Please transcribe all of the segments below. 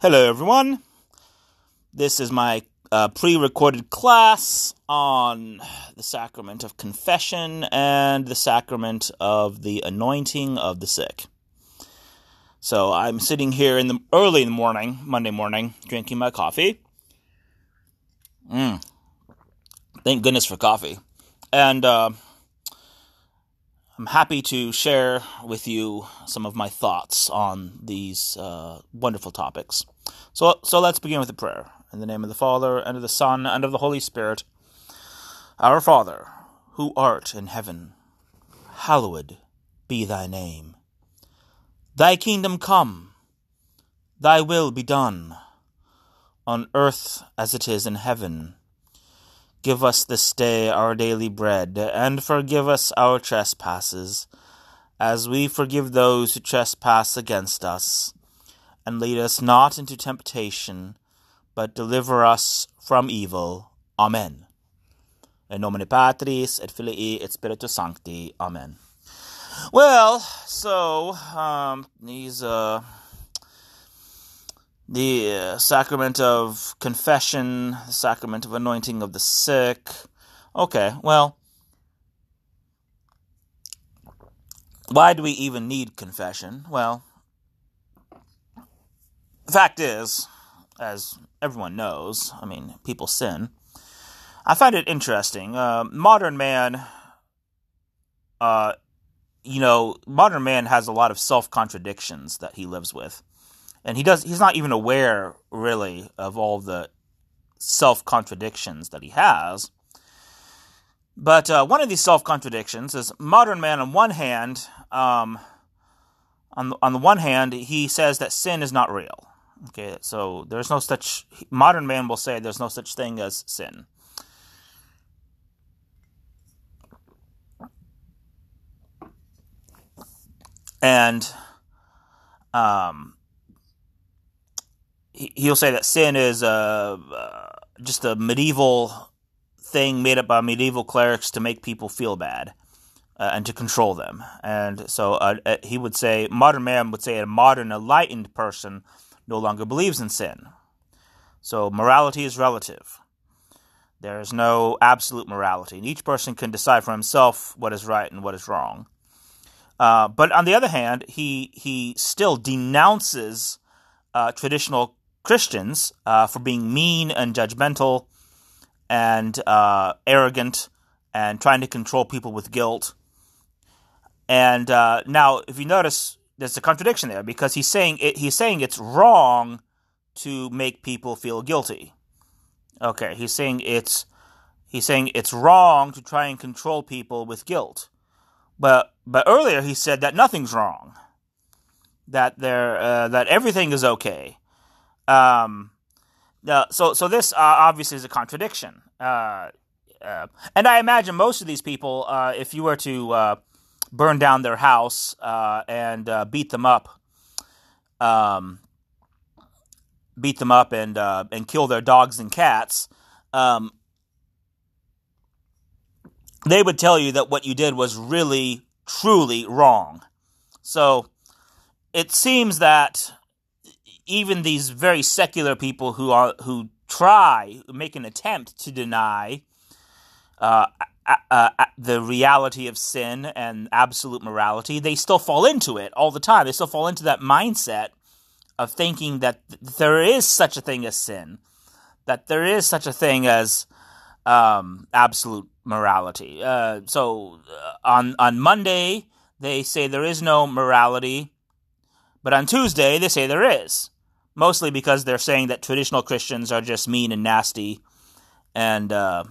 Hello, everyone. This is my uh, pre recorded class on the sacrament of confession and the sacrament of the anointing of the sick. So I'm sitting here in the early in the morning, Monday morning, drinking my coffee. Mm. Thank goodness for coffee. And uh, I'm happy to share with you some of my thoughts on these uh, wonderful topics. So, so let's begin with a prayer. In the name of the Father, and of the Son, and of the Holy Spirit. Our Father, who art in heaven, hallowed be thy name. Thy kingdom come, thy will be done, on earth as it is in heaven. Give us this day our daily bread, and forgive us our trespasses, as we forgive those who trespass against us. And lead us not into temptation, but deliver us from evil. Amen. In nomine Patris, et Filii, et Spiritus Sancti. Amen. Well, so, um, these, uh, the uh, sacrament of confession, the sacrament of anointing of the sick. Okay, well, why do we even need confession? Well, the fact is, as everyone knows, I mean, people sin. I find it interesting. Uh, modern man, uh, you know, modern man has a lot of self contradictions that he lives with and he does he's not even aware really of all the self contradictions that he has. But uh, one of these self contradictions is modern man on one hand um, on, the, on the one hand he says that sin is not real. Okay so there's no such modern man will say there's no such thing as sin. And um, he'll say that sin is uh, uh, just a medieval thing made up by medieval clerics to make people feel bad uh, and to control them. And so uh, uh, he would say, modern man would say, a modern enlightened person no longer believes in sin. So morality is relative. There is no absolute morality, and each person can decide for himself what is right and what is wrong. Uh, but on the other hand, he he still denounces traditional Christians uh, for being mean and judgmental and uh, arrogant and trying to control people with guilt. And uh, now, if you notice, there's a contradiction there because he's saying it, he's saying it's wrong to make people feel guilty. Okay, he's saying it's he's saying it's wrong to try and control people with guilt. But but earlier he said that nothing's wrong. That there uh, that everything is okay. Um, uh, so so this uh, obviously is a contradiction. Uh, uh and I imagine most of these people, uh, if you were to uh, burn down their house and beat them up, um, beat them up and and kill their dogs and cats, um, they would tell you that what you did was really truly wrong. So it seems that even these very secular people who are who try make an attempt to deny uh, uh, the reality of sin and absolute morality, they still fall into it all the time. They still fall into that mindset of thinking that there is such a thing as sin, that there is such a thing as um, absolute morality. Uh, so uh, on on Monday they say there is no morality, but on Tuesday they say there is mostly because they're saying that traditional Christians are just mean and nasty, and uh,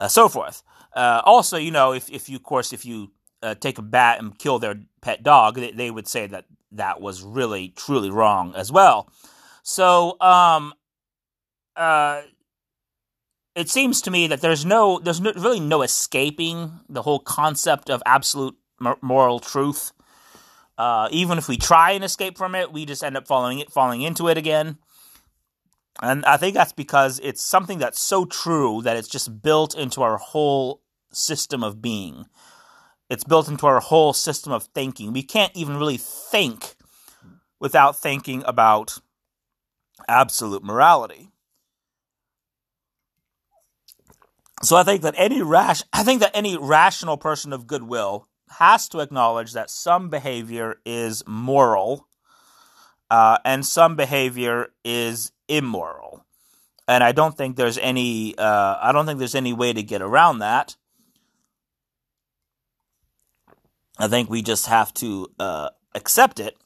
uh, so forth. Uh, also, you know, if if you, of course, if you uh, take a bat and kill their pet dog, they, they, would say that that was really truly wrong as well. So, um, uh, it seems to me that there's no, there's no, really no escaping the whole concept of absolute moral truth. Uh, even if we try and escape from it, we just end up falling it, falling into it again. And I think that's because it's something that's so true that it's just built into our whole system of being. It's built into our whole system of thinking. We can't even really think without thinking about absolute morality. So I think that any rash I think that any rational person of goodwill has to acknowledge that some behavior is moral uh, and some behavior is immoral. And I don't think there's any uh, I don't think there's any way to get around that. I think we just have to uh, accept it.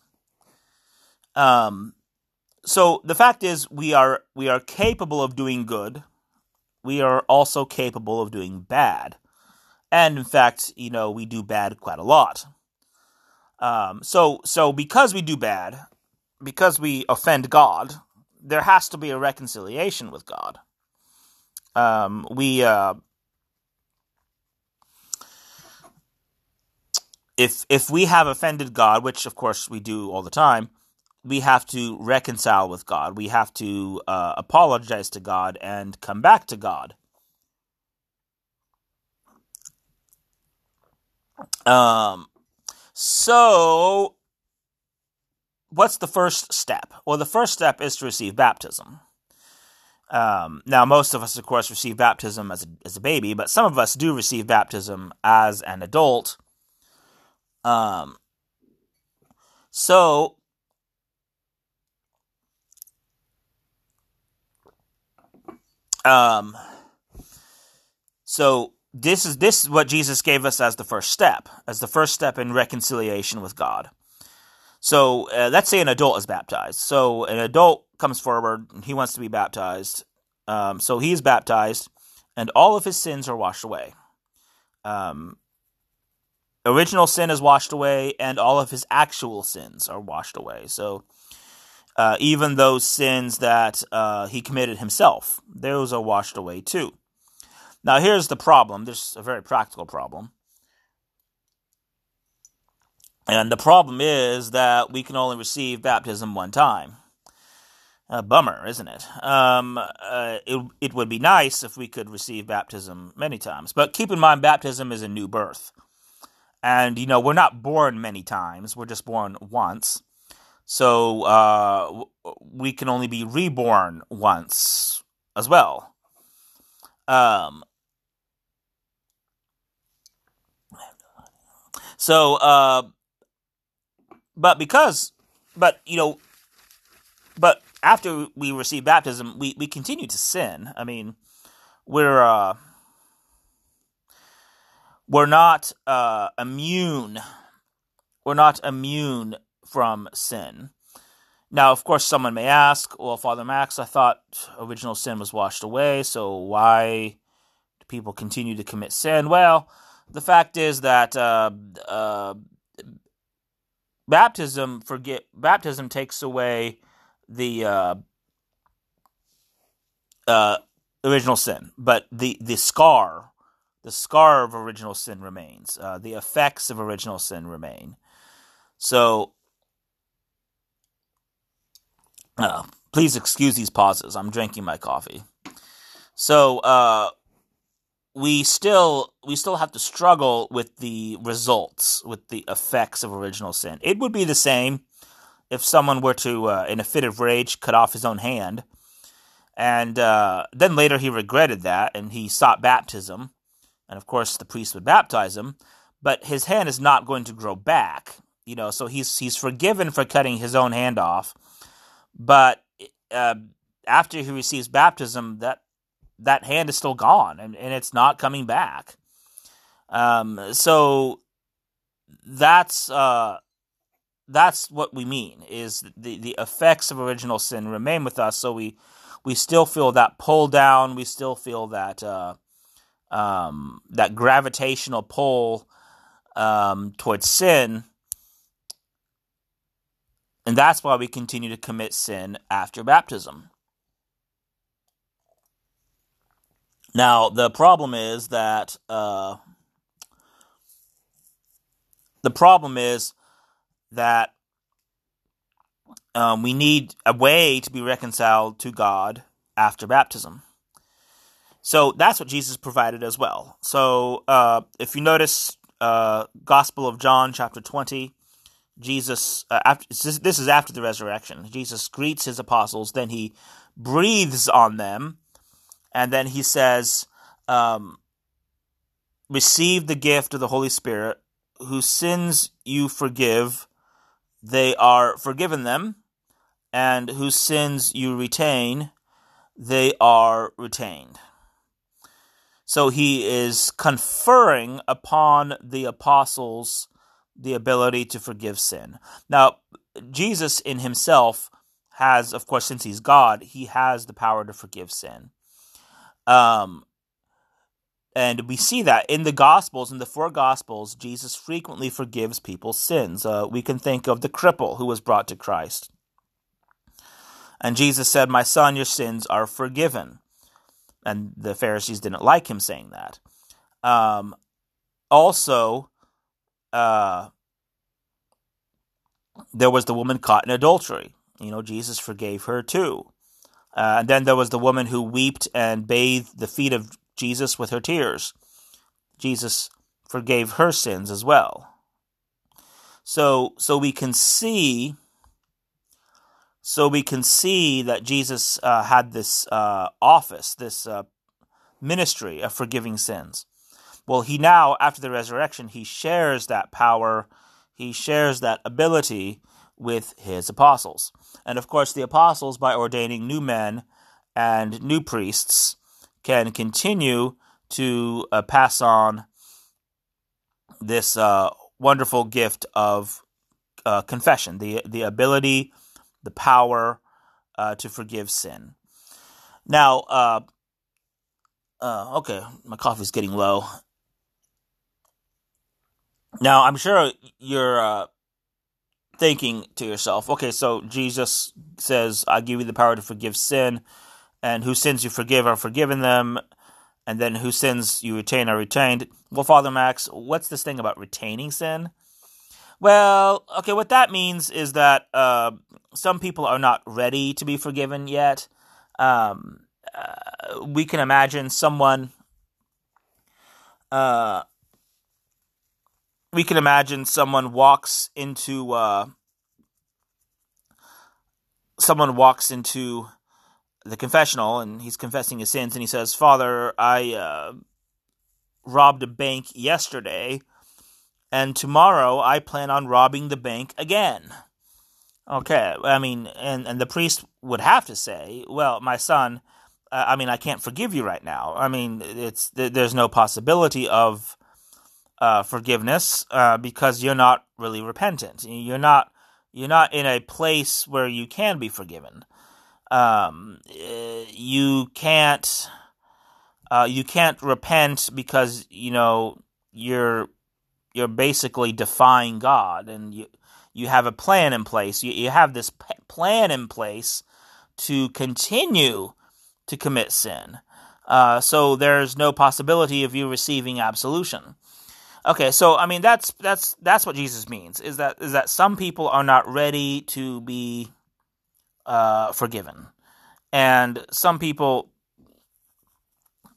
Um, so the fact is, we are we are capable of doing good. We are also capable of doing bad, and in fact, you know, we do bad quite a lot. Um, so so because we do bad, because we offend God, there has to be a reconciliation with God. Um, we uh, if if we have offended God, which of course we do all the time, we have to reconcile with God. We have to uh, apologize to God and come back to God. Um, so, what's the first step? Well, the first step is to receive baptism. Um, now, most of us, of course, receive baptism as a, as a baby, but some of us do receive baptism as an adult. Um, so, Um, so this is this is what Jesus gave us as the first step, as the first step in reconciliation with God. So uh, let's say an adult is baptized. So an adult comes forward and he wants to be baptized. Um, so he is baptized, and all of his sins are washed away. Um, original sin is washed away, and all of his actual sins are washed away. So uh, even those sins that uh, he committed himself, those are washed away too. Now, here's the problem. There's a very practical problem. And the problem is that we can only receive baptism one time. A bummer, isn't it? Um, uh, it? It would be nice if we could receive baptism many times. But keep in mind, baptism is a new birth. And, you know, we're not born many times, we're just born once. So uh, we can only be reborn once as well. Um, so, uh, but because, but you know, but after we receive baptism, we, we continue to sin. I mean, we're uh, we're not uh, immune. We're not immune from sin. Now, of course, someone may ask, well, Father Max, I thought original sin was washed away, so why do people continue to commit sin? Well, the fact is that uh, uh, baptism forget baptism takes away the uh, uh, original sin, but the the scar, the scar of original sin remains. Uh, the effects of original sin remain. So uh, please excuse these pauses. I'm drinking my coffee. So we still we still have to struggle with the results, with the effects of original sin. It would be the same if someone were to, uh, in a fit of rage, cut off his own hand, and uh, then later he regretted that and he sought baptism, and of course the priest would baptize him, but his hand is not going to grow back. You know, so he's he's forgiven for cutting his own hand off but uh, after he receives baptism, that that hand is still gone and, and it's not coming back. Um, so that's uh, that's what we mean is the, the effects of original sin remain with us. So we we still feel that pull down. We still feel that uh, um, that gravitational pull um, towards sin and that's why we continue to commit sin after baptism. Now, the problem is that uh, the problem is that um, we need a way to be reconciled to God after baptism. So that's what Jesus provided as well. So uh, if you notice, uh, Gospel of John, chapter 20, Jesus, uh, after, this is after the resurrection. Jesus greets his apostles, then he breathes on them, and then he says, um, Receive the gift of the Holy Spirit, whose sins you forgive, they are forgiven them, and whose sins you retain, they are retained. So he is conferring upon the apostles the ability to forgive sin. Now, Jesus in himself has, of course, since he's God, he has the power to forgive sin. Um, and we see that in the Gospels, in the four Gospels, Jesus frequently forgives people's sins. Uh, we can think of the cripple who was brought to Christ. And Jesus said, My son, your sins are forgiven. And the Pharisees didn't like him saying that. Um, also, uh, there was the woman caught in adultery. You know, Jesus forgave her too. Uh, and then there was the woman who wept and bathed the feet of Jesus with her tears. Jesus forgave her sins as well. So, so we can see, so we can see that Jesus uh, had this uh, office, this uh, ministry of forgiving sins. Well, he now, after the resurrection, he shares that power, he shares that ability with his apostles. And of course, the apostles, by ordaining new men and new priests, can continue to uh, pass on this uh, wonderful gift of uh, confession, the the ability, the power uh, to forgive sin. Now, uh, uh, okay, my coffee's getting low. Now, I'm sure you're thinking to yourself, okay, so Jesus says, I give you the power to forgive sin and whose sins you forgive are forgiven them, and then whose sins you retain are retained. Well, Father Max, what's this thing about retaining sin? Well, okay, what that means is that uh, some people are not ready to be forgiven yet. Um, uh, we can imagine someone. Uh, we can imagine someone walks into. Uh, someone walks into the confessional and he's confessing his sins and he says, Father, I uh, robbed a bank yesterday and tomorrow I plan on robbing the bank again. Okay, I mean, and, and the priest would have to say, well, my son, uh, I mean, I can't forgive you right now. I mean, it's there's no possibility of uh, forgiveness uh, because you're not really repentant. You're not you're not in a place where you can be forgiven um, you can't uh, you can't repent because you know you're you're basically defying God, and you you have a plan in place. You you have this p- plan in place to continue to commit sin. Uh, so there's no possibility of you receiving absolution. Okay, so I mean that's that's that's what Jesus means is that is that some people are not ready to be uh, forgiven. And some people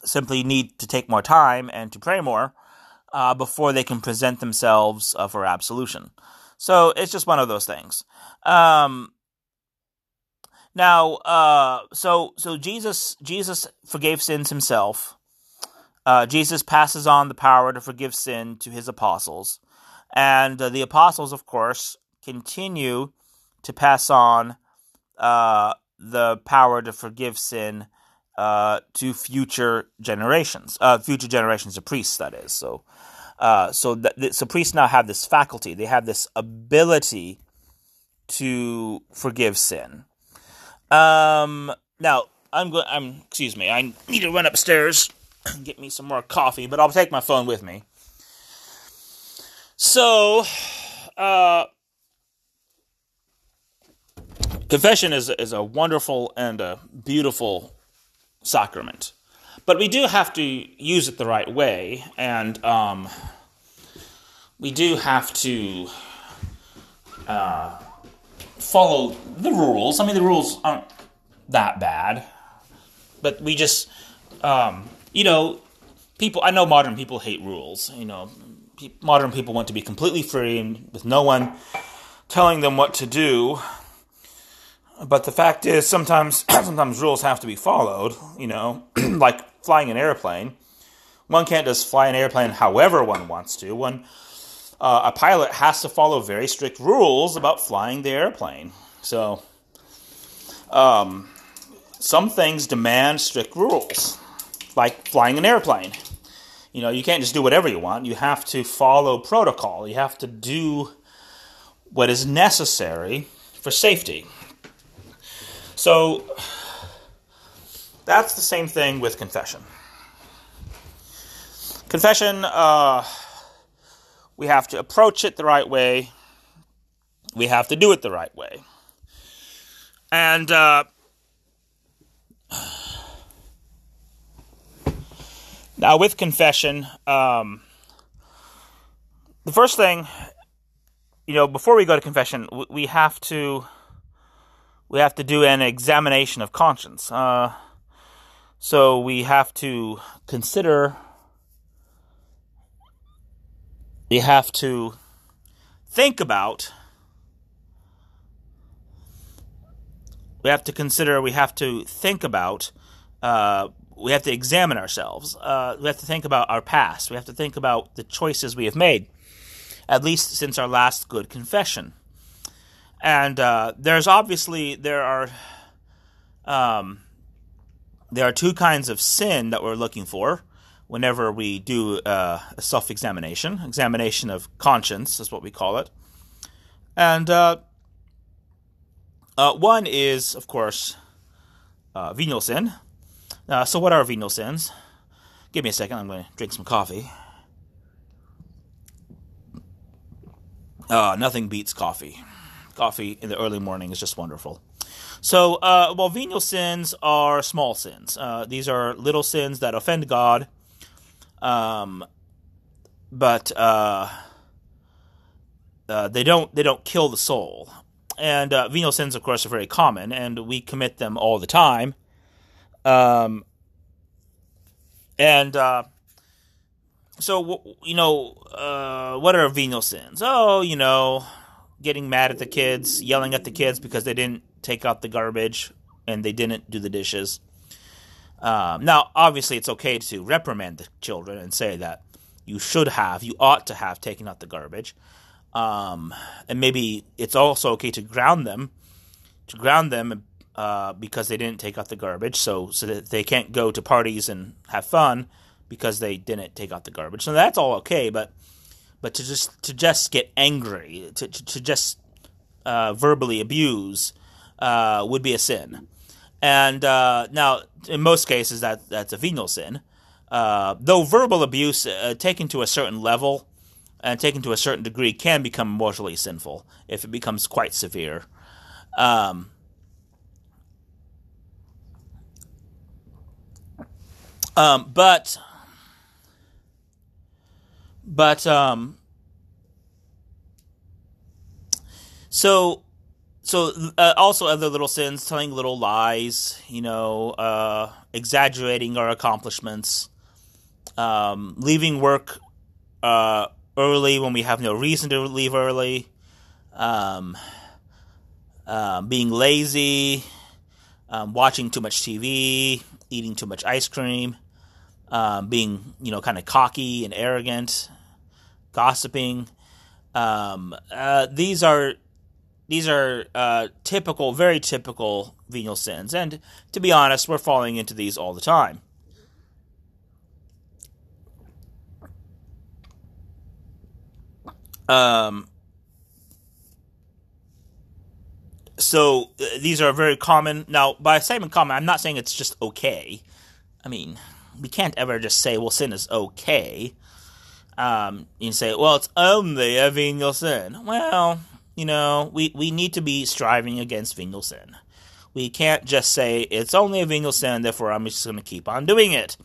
simply need to take more time and to pray more uh, before they can present themselves uh, for absolution. So it's just one of those things. Um, now, uh, so so Jesus Jesus forgave sins himself. Uh, Jesus passes on the power to forgive sin to his apostles, and uh, the apostles, of course, continue to pass on uh, the power to forgive sin uh, to future generations, uh, future generations of priests. That is so. Uh, so th- so priests now have this faculty. They have this ability to forgive sin. Um, now I'm going. I'm excuse me. I need to run upstairs get me some more coffee, but I'll take my phone with me. So, uh, Confession is, is a wonderful and a beautiful sacrament. But we do have to use it the right way, and um, we do have to uh, follow the rules. I mean, the rules aren't that bad, but we just, um, you know, people. I know modern people hate rules. You know, modern people want to be completely free and with no one telling them what to do. But the fact is, sometimes sometimes rules have to be followed. You know, like flying an airplane. One can't just fly an airplane however one wants to. One uh, a pilot has to follow very strict rules about flying the airplane. So, um, some things demand strict rules, like flying an airplane. You know, you can't just do whatever you want. You have to follow protocol. You have to do what is necessary for safety. So, that's the same thing with confession. Confession, uh, we have to approach it the right way. We have to do it the right way. And uh, now, with confession, um, the first thing, you know, before we go to confession, we have to we have to do an examination of conscience. Uh, so we have to consider. We have to think about we have to consider, we have to think about, uh, we have to examine ourselves. Uh, we have to think about our past. We have to think about the choices we have made, at least since our last good confession. And uh, there's obviously there are um, there are two kinds of sin that we're looking for whenever we do uh, a self-examination. Examination of conscience is what we call it, and uh, uh, one is, of course, uh, venial sin. Uh, so, what are venial sins? Give me a second. I'm going to drink some coffee. Uh, nothing beats coffee. Coffee in the early morning is just wonderful. So, uh, well, venial sins are small sins. Uh, these are little sins that offend God, um, but uh, uh, they don't they don't kill the soul and uh, venial sins, of course, are very common, and we commit them all the time. Um, and uh, so, you know, uh, what are venial sins? Oh, you know, getting mad at the kids, yelling at the kids because they didn't take out the garbage and they didn't do the dishes. Um, now, obviously, it's okay to reprimand the children and say that you should have, you ought to have taken out the garbage. Um, and maybe it's also okay to ground them, to ground them uh, because they didn't take out the garbage, so so that they can't go to parties and have fun because they didn't take out the garbage. So that's all okay, but but to just to just get angry, to to, to just uh, verbally abuse uh, would be a sin. And uh, now, in most cases, that that's a venial sin. Uh, though verbal abuse uh, taken to a certain level and taken to a certain degree can become mortally sinful if it becomes quite severe. Um, um, but but um, so so uh, also other little sins telling little lies you know uh, exaggerating our accomplishments um, leaving work uh, early when we have no reason to leave early, um, uh, being lazy, um, watching too much TV, eating too much ice cream, um, being you know kind of cocky and arrogant, gossiping. Um, uh, these are these are uh, typical, very typical venial sins, and to be honest, we're falling into these all the time. Um, so uh, these are very common. Now, by saying common, I'm not saying it's just okay. I mean, we can't ever just say, well, sin is okay. Um, you say, well, it's only a venial sin. Well, you know, we, we need to be striving against venial sin. We can't just say, it's only a venial sin, therefore I'm just going to keep on doing it.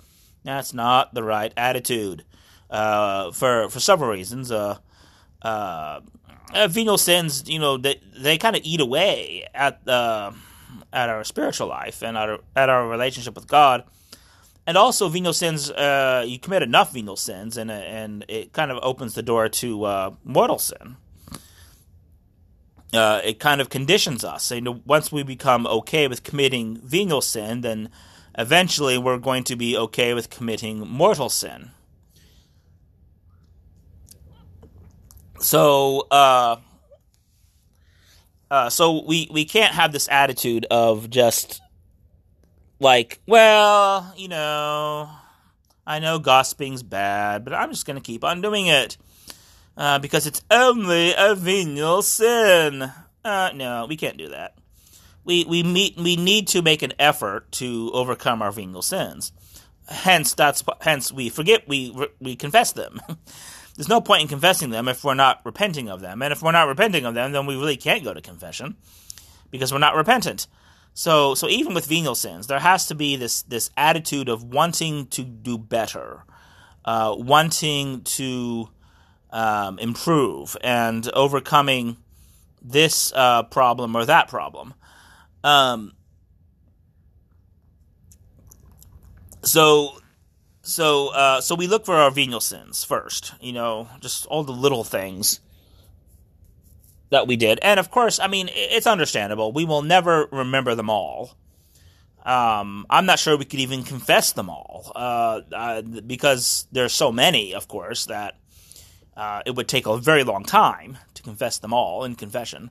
That's not the right attitude. Uh, for, for several reasons. Uh, uh, venial sins, you know, they they kind of eat away at the at our spiritual life and at our, at our relationship with God. And also, venial sins, uh, you commit enough venial sins, and and it kind of opens the door to uh, mortal sin. uh, it kind of conditions us. And once we become okay with committing venial sin, then eventually we're going to be okay with committing mortal sin. So, uh, uh, so we we can't have this attitude of just like, well, you know, I know gossiping's bad, but I'm just gonna keep on doing it uh, because it's only a venial sin. Uh, no, we can't do that. We we meet we need to make an effort to overcome our venial sins. Hence, that's hence we forget we we confess them. There's no point in confessing them if we're not repenting of them, and if we're not repenting of them, then we really can't go to confession because we're not repentant. So, so even with venial sins, there has to be this this attitude of wanting to do better, uh, wanting to um, improve and overcoming this uh, problem or that problem. Um, so, so, uh, so we look for our venial sins first. You know, just all the little things that we did, and of course, I mean, it's understandable. We will never remember them all. Um, I'm not sure we could even confess them all uh, uh, because there's so many, of course, that uh, it would take a very long time to confess them all in confession.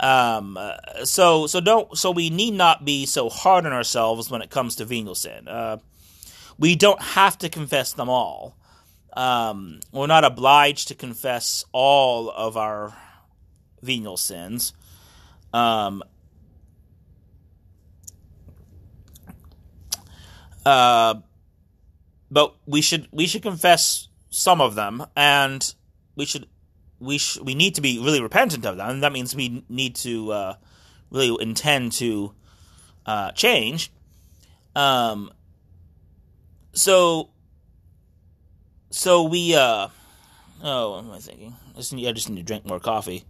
Um, uh, so so don't so we need not be so hard on ourselves when it comes to venial sin. Uh, we don't have to confess them all. Um, we're not obliged to confess all of our venial sins. Um, uh, but we should we should confess some of them, and we should we sh- we need to be really repentant of them, and that means we need to uh, really intend to uh, change. Um, so so we uh, oh, what am I thinking? I just need, I just need to drink more coffee.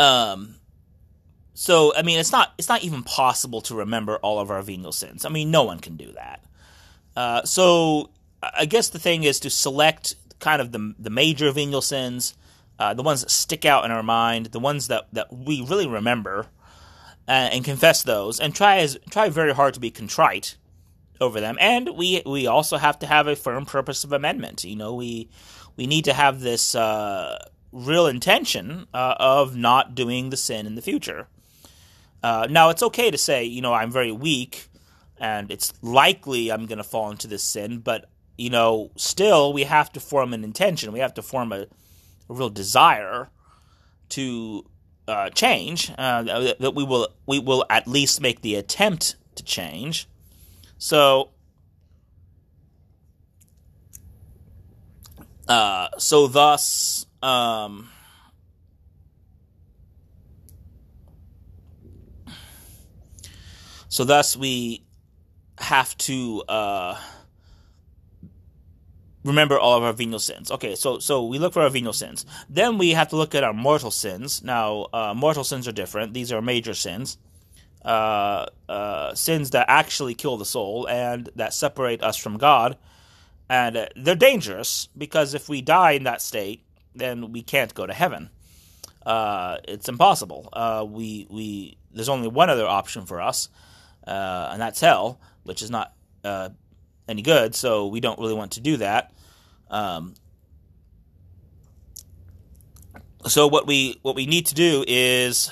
Um, so I mean, it's not it's not even possible to remember all of our venial sins. I mean, no one can do that. Uh, so I guess the thing is to select kind of the the major venial sins, uh, the ones that stick out in our mind, the ones that, that we really remember, uh, and confess those, and try as try very hard to be contrite over them. And we we also have to have a firm purpose of amendment. You know, we we need to have this uh, real intention uh, of not doing the sin in the future. Uh, now, it's okay to say, you know, I'm very weak and it's likely I'm going to fall into this sin, but, you know, still we have to form an intention. We have to form a, a real desire to uh, change, uh, that we will, we will at least make the attempt to change. So, uh, so thus, um, So thus we have to uh, remember all of our venial sins. Okay, so so we look for our venial sins. Then we have to look at our mortal sins. Now, uh, mortal sins are different. These are major sins, uh, uh, sins that actually kill the soul and that separate us from God. And uh, they're dangerous because if we die in that state, then we can't go to heaven. Uh, it's impossible. Uh, we we there's only one other option for us, uh, and that's hell, which is not uh, any good. So we don't really want to do that. Um, so what we what we need to do is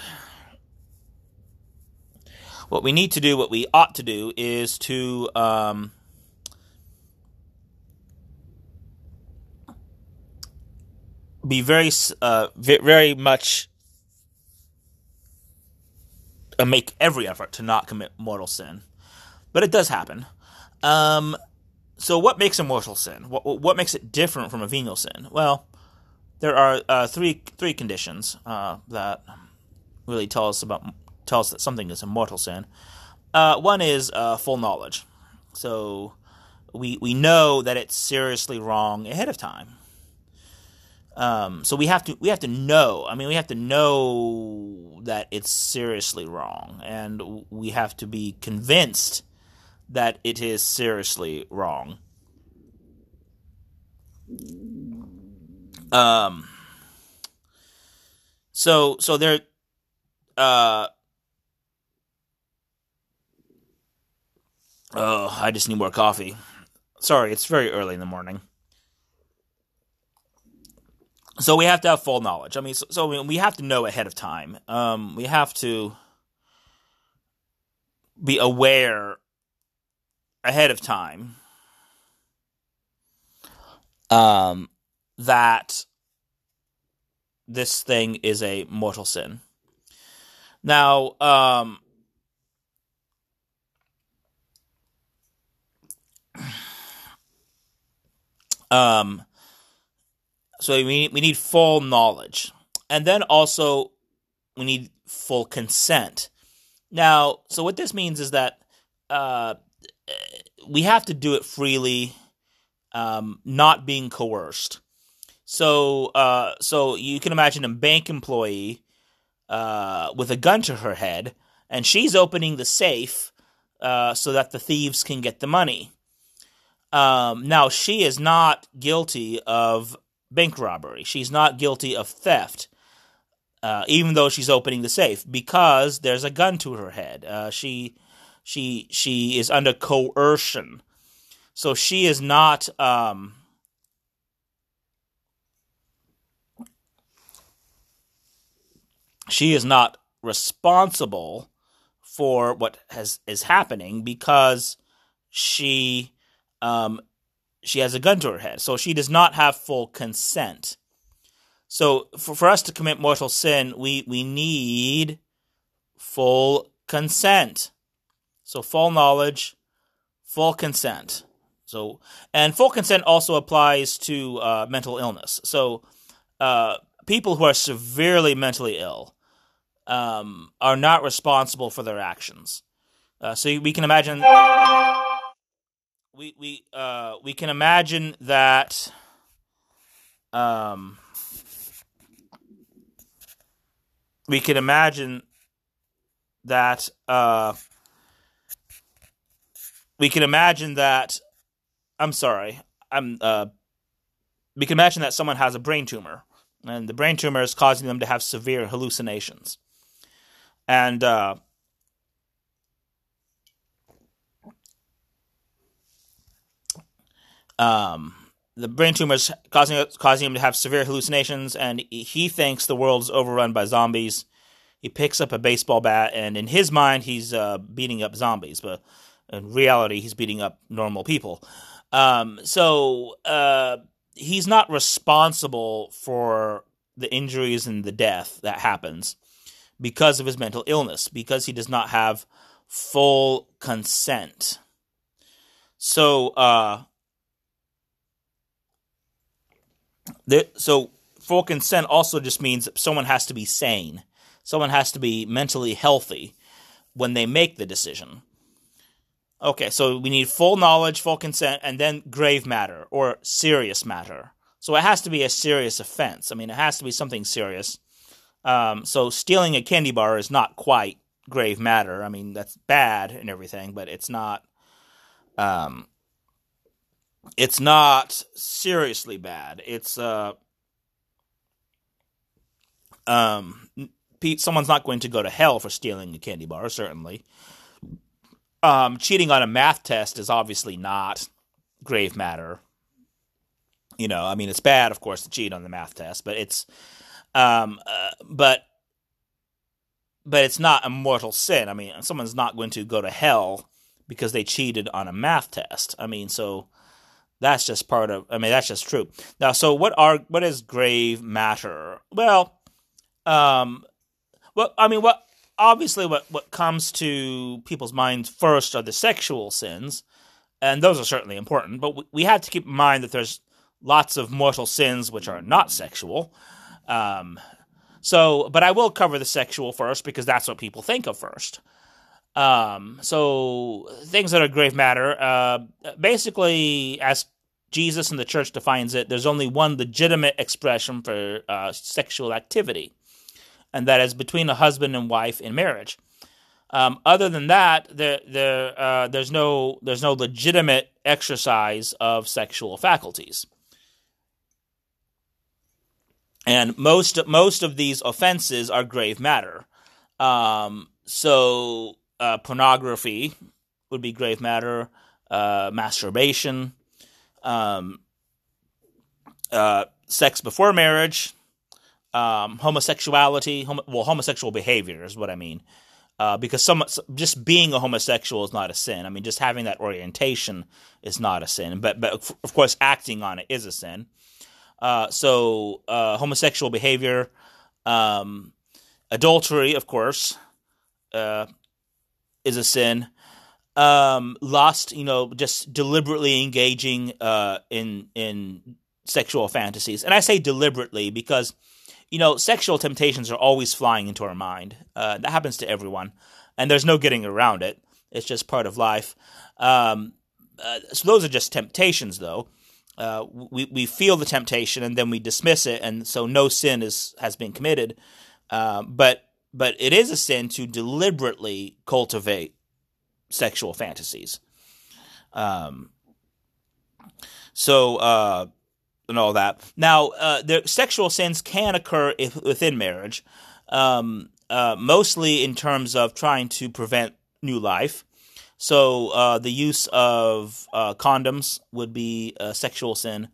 what we need to do, what we ought to do, is to um, be very uh, very much uh, make every effort to not commit mortal sin, but it does happen. Um, so, what makes a mortal sin? What what makes it different from a venial sin? Well, there are uh, three three conditions uh, that really tell us about tell us that something is a mortal sin. Uh, one is uh, full knowledge. So we we know that it's seriously wrong ahead of time. Um, so we have to we have to know. I mean, we have to know that it's seriously wrong, and we have to be convinced that it is seriously wrong. Um. So so there. Uh. Oh, I just need more coffee. Sorry, it's very early in the morning. So we have to have full knowledge. I mean, so, so we have to know ahead of time. Um, we have to be aware ahead of time um, that this thing is a mortal sin. Now, um, um, so we we need full knowledge, and then also we need full consent. Now, so what this means is that uh, we have to do it freely, um, not being coerced. So, uh, so you can imagine a bank employee uh, with a gun to her head, and she's opening the safe uh, so that the thieves can get the money. Um, now, she is not guilty of bank robbery. She's not guilty of theft, uh, even though she's opening the safe because there's a gun to her head. Uh, she she she is under coercion, so she is not. Um, she is not responsible for what has is happening because she um, she has a gun to her head. So she does not have full consent. So for, for us to commit mortal sin, we, we need full consent. So full knowledge, full consent. So and full consent also applies to uh, mental illness. So uh, people who are severely mentally ill um, are not responsible for their actions. Uh, so we can imagine we we uh we can imagine that um we can imagine that uh we can imagine that I'm sorry I'm uh we can imagine that someone has a brain tumor and the brain tumor is causing them to have severe hallucinations. And Um, the brain tumors causing causing him to have severe hallucinations, and he thinks the world's overrun by zombies. He picks up a baseball bat, and in his mind, he's uh, beating up zombies, but in reality, he's beating up normal people. Um, so uh, he's not responsible for the injuries and the death that happens because of his mental illness, because he does not have full consent. So, uh, so full consent also just means someone has to be sane. Someone has to be mentally healthy when they make the decision. Okay, so we need full knowledge, full consent, and then grave matter or serious matter. So it has to be a serious offense. I mean, it has to be something serious. Um, so stealing a candy bar is not quite grave matter. I mean, that's bad and everything, but it's not. Um, it's not seriously bad. It's uh um Pete someone's not going to go to hell for stealing a candy bar certainly. Um cheating on a math test is obviously not grave matter. You know, I mean it's bad of course to cheat on the math test, but it's um uh, but but it's not a mortal sin. I mean, someone's not going to go to hell because they cheated on a math test. I mean, so that's just part of. I mean, that's just true. Now, so what are what is grave matter? Well, um, well, I mean, what obviously what what comes to people's minds first are the sexual sins, and those are certainly important. But we, we have to keep in mind that there's lots of mortal sins which are not sexual. Um, so, but I will cover the sexual first because that's what people think of first. Um, so things that are grave matter, uh, basically, as Jesus and the church defines it, there's only one legitimate expression for uh, sexual activity, and that is between a husband and wife in marriage. Um, other than that, there, there, uh, there's no there's no legitimate exercise of sexual faculties. and most most of these offenses are grave matter. Um, so uh, pornography would be grave matter, uh, masturbation, um, uh, sex before marriage, um, homosexuality, homo- well, homosexual behavior is what I mean. Uh, because some just being a homosexual is not a sin. I mean, just having that orientation is not a sin. But but of course, acting on it is a sin. Uh, so uh, homosexual behavior, um, adultery, of course, uh, is a sin. Um, lust, you know, just deliberately engaging uh, in in sexual fantasies, and I say deliberately because you know, sexual temptations are always flying into our mind. Uh, that happens to everyone, and there's no getting around it. It's just part of life. Um, uh, so those are just temptations, though. Uh, we we feel the temptation and then we dismiss it, and so no sin is has been committed. Uh, but but it is a sin to deliberately cultivate sexual fantasies. Um, so uh, and all that. Now, uh, the sexual sins can occur if, within marriage, um, uh, mostly in terms of trying to prevent new life. So, uh, the use of uh, condoms would be a sexual sin,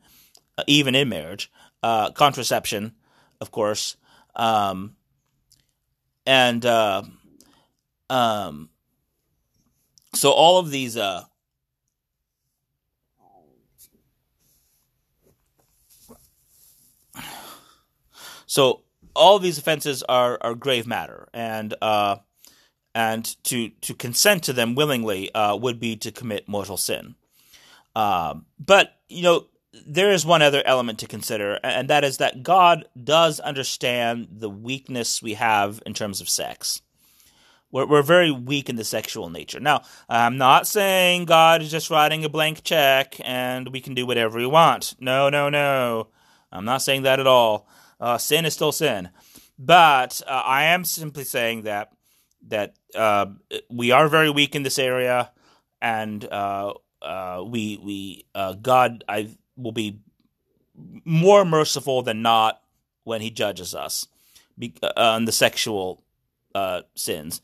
uh, even in marriage. Uh, contraception, of course, um, and um, so all of these So all these offenses are, are grave matter, and uh, and to to consent to them willingly uh, would be to commit mortal sin. Uh, but you know there is one other element to consider, and that is that God does understand the weakness we have in terms of sex. We're, we're very weak in the sexual nature. Now, I'm not saying God is just writing a blank check and we can do whatever we want. No, no, no. I'm not saying that at all. Uh, sin is still sin, but uh, I am simply saying that that uh, we are very weak in this area, and uh, uh, we we uh, God I will be more merciful than not when He judges us on the sexual sins.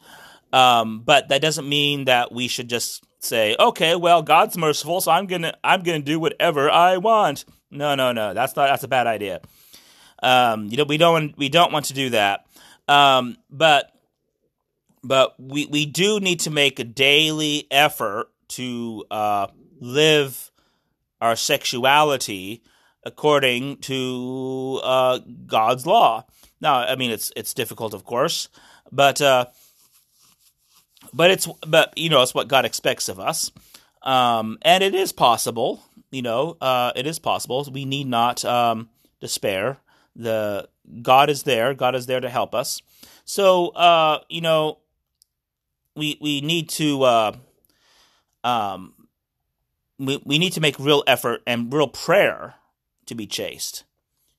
Um, but that doesn't mean that we should just say, okay, well, God's merciful, so I'm gonna I'm gonna do whatever I want. No, no, no. That's not that's a bad idea. Um, you know, we don't we don't want to do that. Um, but but we we do need to make a daily effort to uh, live our sexuality according to uh, God's law. Now, I mean, it's it's difficult, of course, but uh, but it's but you know it's what God expects of us, um, and it is possible. You know, uh, it is possible. We need not um, despair the God is there. God is there to help us. So uh, you know, we we need to uh, um, we we need to make real effort and real prayer to be chaste.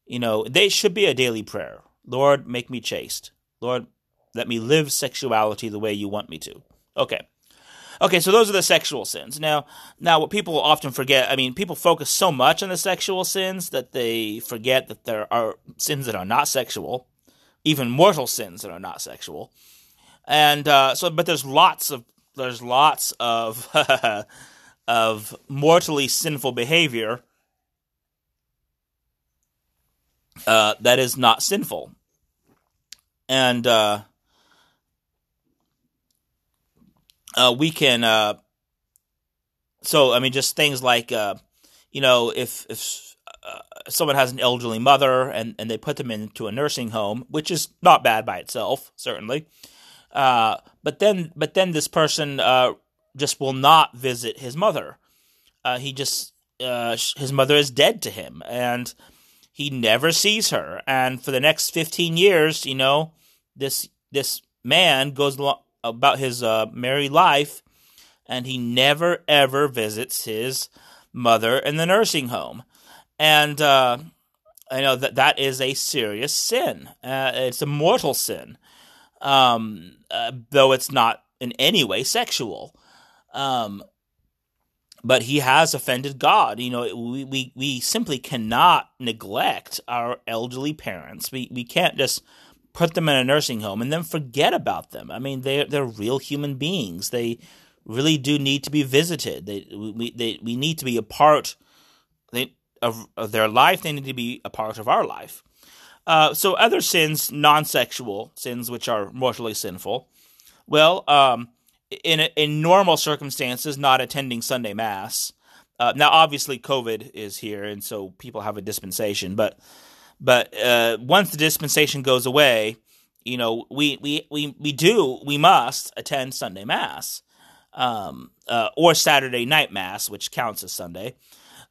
You know, they should be a daily prayer. Lord, make me chaste. Lord, let me live sexuality the way you want me to. Okay. Okay, so those are the sexual sins. Now, now what people often forget, I mean, people focus so much on the sexual sins that they forget that there are sins that are not sexual, even mortal sins that are not sexual. And uh, so, but there's lots of there's lots of of mortally sinful behavior uh, that is not sinful, and uh, uh, we can. Uh, so I mean, just things like uh, you know, if if uh, someone has an elderly mother and and they put them into a nursing home, which is not bad by itself, certainly. But then, but then this person just will not visit his mother. he just his mother is dead to him, and he never sees her. And for the next fifteen years, you know, this this man goes about his uh, married life, and he never ever visits his mother in the nursing home, and uh, I know that that is a serious sin. Uh, it's a mortal sin, um, uh, though it's not in any way sexual. Um, but he has offended God. You know, we, we, we simply cannot neglect our elderly parents. We, we can't just put them in a nursing home and then forget about them. I mean, they're, they're real human beings. They really do need to be visited. They, we, they, we need to be a part they, of, of their life. They need to be a part of our life. Uh, so other sins, non-sexual sins, which are mortally sinful, well, um, in in normal circumstances, not attending Sunday Mass. Uh, now, obviously, COVID is here, and so people have a dispensation. But but uh, once the dispensation goes away, you know, we we we we do we must attend Sunday Mass, um, uh, or Saturday night Mass, which counts as Sunday,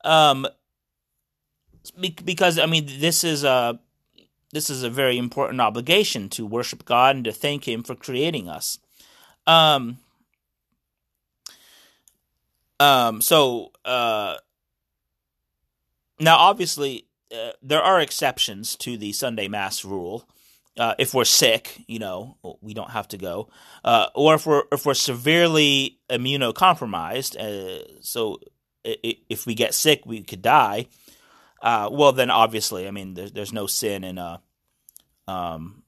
um, because I mean this is a this is a very important obligation to worship God and to thank Him for creating us. Um, um, so uh, now, obviously, uh, there are exceptions to the Sunday Mass rule. Uh, if we're sick, you know, we don't have to go, uh, or if we're if we're severely immunocompromised, uh, so if we get sick, we could die. Uh, well, then obviously, I mean, there's there's no sin in uh, um,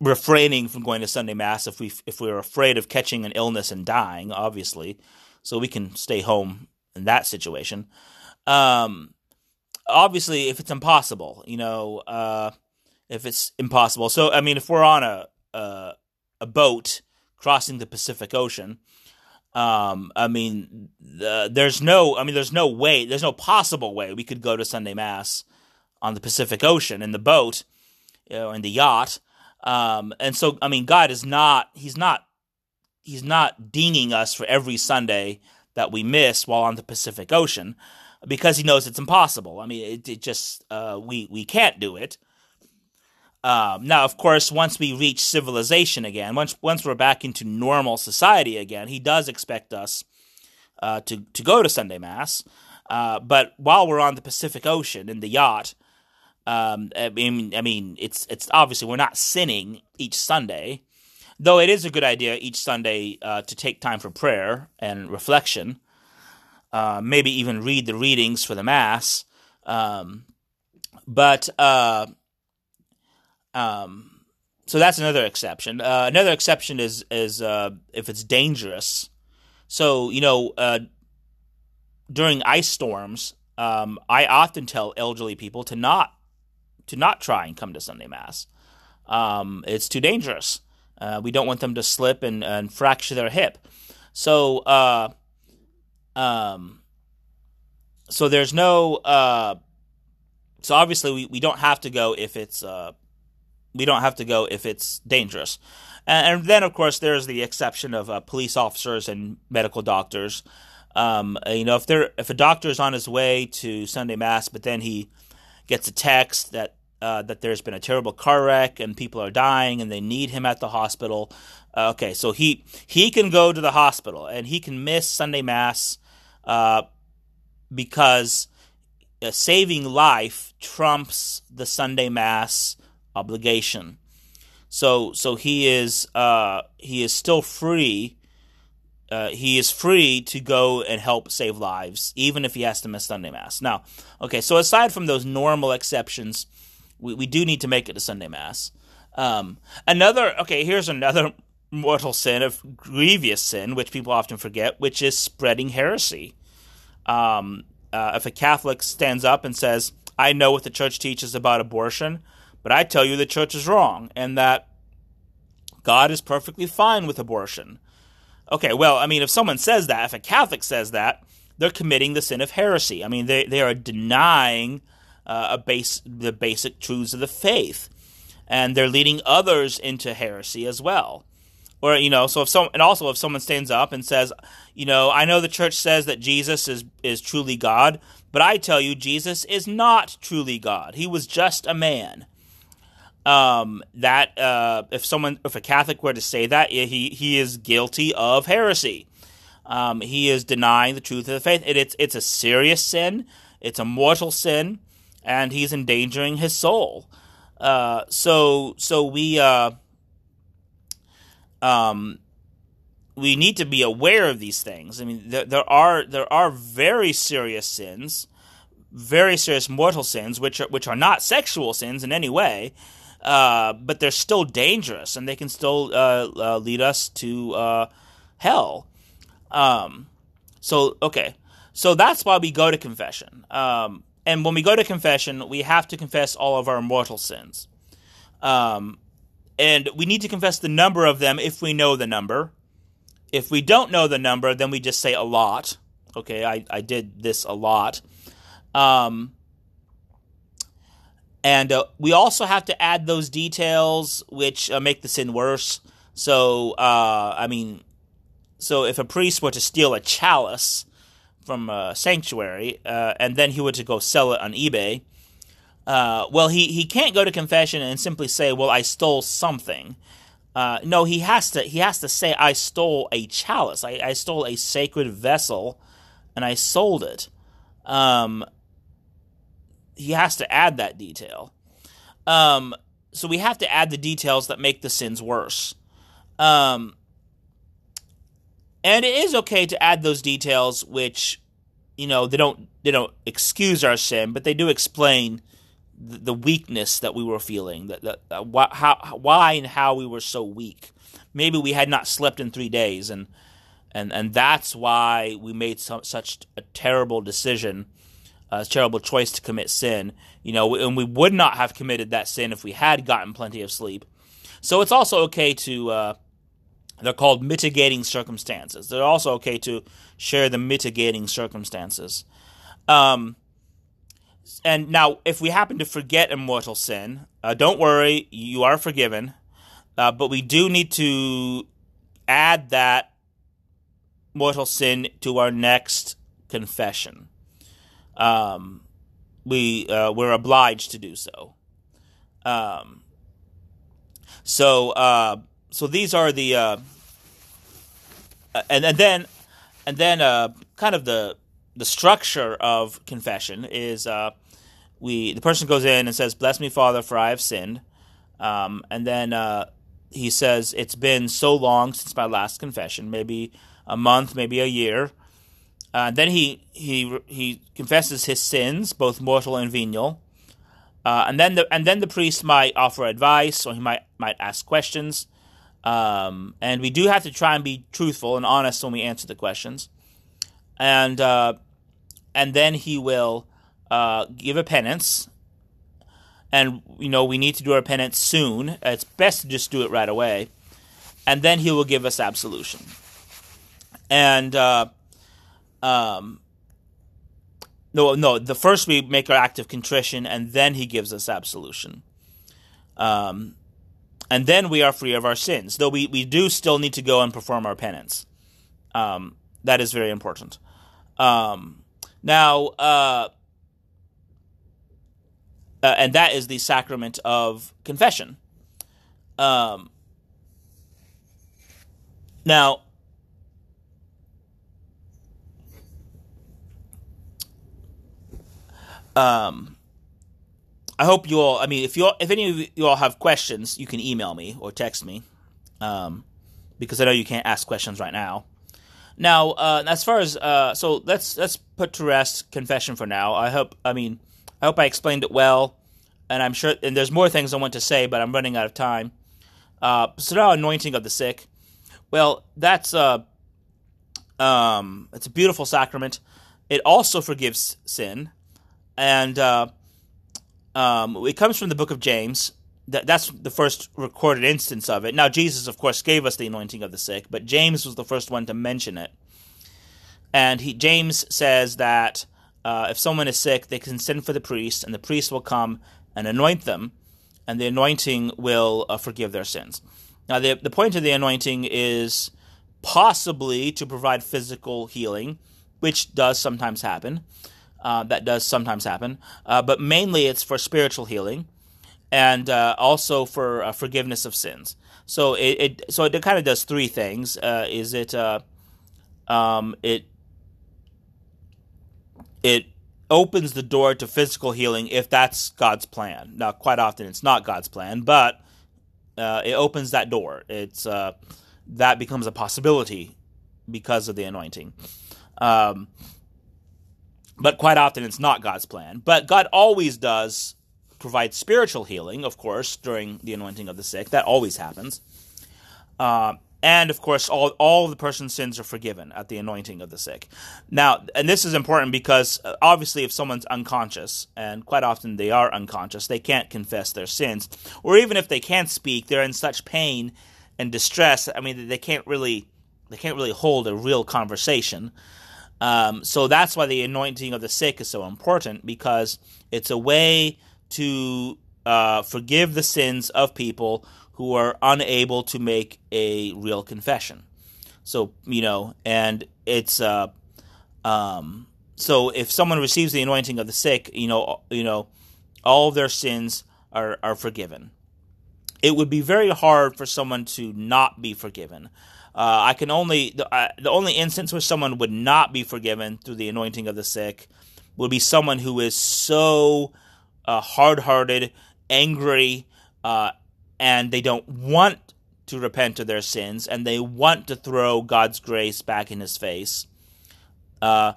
refraining from going to Sunday Mass if we if we're afraid of catching an illness and dying, obviously so we can stay home in that situation. Um, obviously, if it's impossible, you know, uh, if it's impossible. So, I mean, if we're on a a, a boat crossing the Pacific Ocean, um, I mean, the, there's no, I mean, there's no way, there's no possible way we could go to Sunday Mass on the Pacific Ocean in the boat, you know, in the yacht. Um, and so, I mean, God is not, He's not he's not dinging us for every Sunday that we miss while on the Pacific Ocean because he knows it's impossible. I mean, it, it just uh, we we can't do it. Um, now, of course, once we reach civilization again, once once we're back into normal society again, he does expect us uh, to to go to Sunday Mass. Uh, but while we're on the Pacific Ocean in the yacht, um, I mean, I mean, it's it's obviously we're not sinning each Sunday. Though it is a good idea each Sunday uh, to take time for prayer and reflection, uh, maybe even read the readings for the Mass. Um, but uh, um, so that's another exception. Uh, another exception is is uh, if it's dangerous. So you know, uh, during ice storms, um, I often tell elderly people to not to not try and come to Sunday Mass. Um, it's too dangerous. Uh, we don't want them to slip and, and fracture their hip. So, uh, um, so there's no. Uh, so obviously, we, we don't have to go if it's uh, we don't have to go if it's dangerous. And, and then, of course, there's the exception of uh, police officers and medical doctors. Um, you know, if they're if a doctor is on his way to Sunday mass, but then he gets a text that uh, that there's been a terrible car wreck and people are dying and they need him at the hospital. Uh, okay, so he he can go to the hospital and he can miss Sunday mass uh, because uh, saving life trumps the Sunday mass obligation. So so he is uh, he is still free. Uh, he is free to go and help save lives, even if he has to miss Sunday Mass. Now, okay, so aside from those normal exceptions, we, we do need to make it to Sunday Mass. Um, another, okay, here's another mortal sin of grievous sin, which people often forget, which is spreading heresy. Um, uh, if a Catholic stands up and says, I know what the church teaches about abortion, but I tell you the church is wrong and that God is perfectly fine with abortion. Okay, well, I mean, if someone says that, if a Catholic says that, they're committing the sin of heresy. I mean, they, they are denying uh, a base the basic truths of the faith, and they're leading others into heresy as well. Or you know, so if some and also if someone stands up and says, you know, I know the church says that Jesus is is truly God, but I tell you, Jesus is not truly God. He was just a man. Um, that uh, if someone, if a Catholic were to say that, he he is guilty of heresy. Um, he is denying the truth of the faith. It, it's it's a serious sin. It's a mortal sin and he's endangering his soul. Uh, so so we uh, um, we need to be aware of these things. I mean, there, there are there are very serious sins, very serious mortal sins, which are which are not sexual sins in any way, uh, but they're still dangerous and they can still uh, uh, lead us to uh, hell. Um, so okay, so that's why we go to confession. Um, and when we go to confession, we have to confess all of our mortal sins. Um, and we need to confess the number of them if we know the number. If we don't know the number, then we just say a lot. Okay, I, I did this a lot. Um, and uh, we also have to add those details which uh, make the sin worse. So, uh, I mean, so if a priest were to steal a chalice from a sanctuary uh, and then he were to go sell it on eBay, uh, well, he, he can't go to confession and simply say, "Well, I stole something." Uh, no, he has to he has to say, "I stole a chalice. I, I stole a sacred vessel, and I sold it." Um, he has to add that detail. Um, so we have to add the details that make the sins worse. Um, and it is okay to add those details, which you know they don't they don't excuse our sin, but they do explain the weakness that we were feeling, that, that why, how, why and how we were so weak. Maybe we had not slept in three days, and and and that's why we made such a terrible decision, a terrible choice to commit sin. You know, and we would not have committed that sin if we had gotten plenty of sleep. So it's also okay to. Uh, they're called mitigating circumstances. They're also okay to share the mitigating circumstances. Um, and now, if we happen to forget a mortal sin, uh, don't worry, you are forgiven. Uh, but we do need to add that mortal sin to our next confession. Um, we uh, we're obliged to do so. Um, so uh, so these are the uh, and and then and then uh, kind of the the structure of confession is uh, we the person goes in and says, "Bless me, Father, for I have sinned," um, and then uh, he says, "It's been so long since my last confession, maybe a month, maybe a year." Uh, then he he he confesses his sins, both mortal and venial, uh, and then the and then the priest might offer advice, or he might might ask questions, um, and we do have to try and be truthful and honest when we answer the questions, and uh, and then he will uh, give a penance. And, you know, we need to do our penance soon. It's best to just do it right away. And then he will give us absolution. And, uh, um, no, no. The first we make our act of contrition, and then he gives us absolution. Um, and then we are free of our sins. Though we, we do still need to go and perform our penance. Um, that is very important. Um, now, uh, uh, and that is the sacrament of confession. Um, now, um, I hope you all. I mean, if you all, if any of you all have questions, you can email me or text me, um, because I know you can't ask questions right now. Now, uh, as far as uh, so, let's let's put to rest confession for now. I hope. I mean, I hope I explained it well, and I'm sure. And there's more things I want to say, but I'm running out of time. Uh, so now, anointing of the sick. Well, that's uh, um, it's a beautiful sacrament. It also forgives sin, and uh, um, it comes from the book of James. That, that's the first recorded instance of it. Now, Jesus, of course, gave us the anointing of the sick, but James was the first one to mention it. And he, James says that uh, if someone is sick, they can send for the priest, and the priest will come and anoint them, and the anointing will uh, forgive their sins. Now, the, the point of the anointing is possibly to provide physical healing, which does sometimes happen. Uh, that does sometimes happen, uh, but mainly it's for spiritual healing, and uh, also for uh, forgiveness of sins. So it, it so it kind of does three things. Uh, is it um, it it opens the door to physical healing if that's God's plan. Now, quite often it's not God's plan, but uh, it opens that door. It's uh, that becomes a possibility because of the anointing. Um, but quite often it's not God's plan. But God always does provide spiritual healing, of course, during the anointing of the sick. That always happens. Uh, and of course, all, all the person's sins are forgiven at the anointing of the sick. Now, and this is important because uh, obviously, if someone's unconscious, and quite often they are unconscious, they can't confess their sins, or even if they can't speak, they're in such pain and distress. I mean, they can't really they can't really hold a real conversation. Um, so that's why the anointing of the sick is so important because it's a way to uh, forgive the sins of people who are unable to make a real confession. So you know, and it's uh, um, so if someone receives the anointing of the sick, you know, you know, all their sins are are forgiven. It would be very hard for someone to not be forgiven. Uh, I can only the, uh, the only instance where someone would not be forgiven through the anointing of the sick would be someone who is so uh, hard-hearted, angry, uh, and they don't want to repent of their sins, and they want to throw God's grace back in His face. Uh,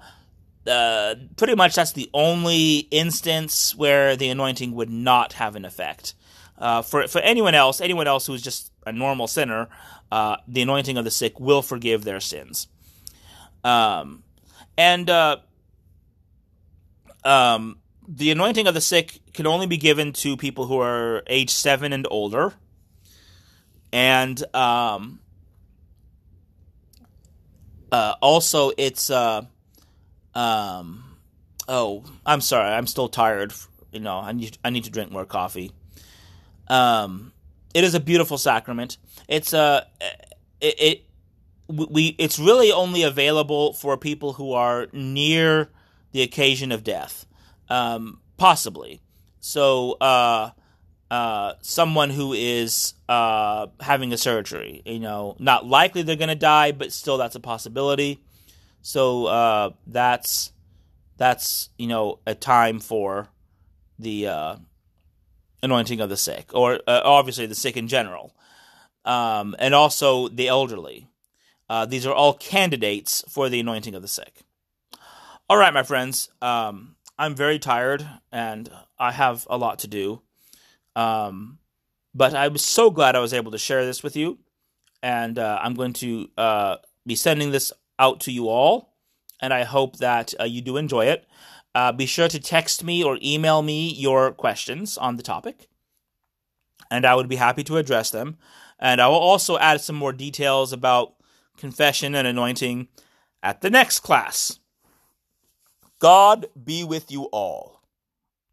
pretty much, that's the only instance where the anointing would not have an effect. For for anyone else, anyone else who is just a normal sinner, uh, the anointing of the sick will forgive their sins. Um, and uh, um, the anointing of the sick can only be given to people who are age seven and older. And um, uh, also, it's uh, um, oh, I'm sorry, I'm still tired. You know, I need I need to drink more coffee. Um, it is a beautiful sacrament. It's a uh, it, it we it's really only available for people who are near the occasion of death um, possibly. So, uh, uh, someone who is uh, having a surgery, you know, not likely they're going to die, but still that's a possibility. So uh, that's that's you know a time for the uh, anointing of the sick, or uh, obviously the sick in general, um, and also the elderly. Uh, these are all candidates for the anointing of the sick. All right, my friends. Um, I'm very tired and I have a lot to do. Um, but I was so glad I was able to share this with you. And uh, I'm going to uh, be sending this out to you all. And I hope that uh, you do enjoy it. Uh, be sure to text me or email me your questions on the topic. And I would be happy to address them. And I will also add some more details about confession and anointing at the next class. God be with you all.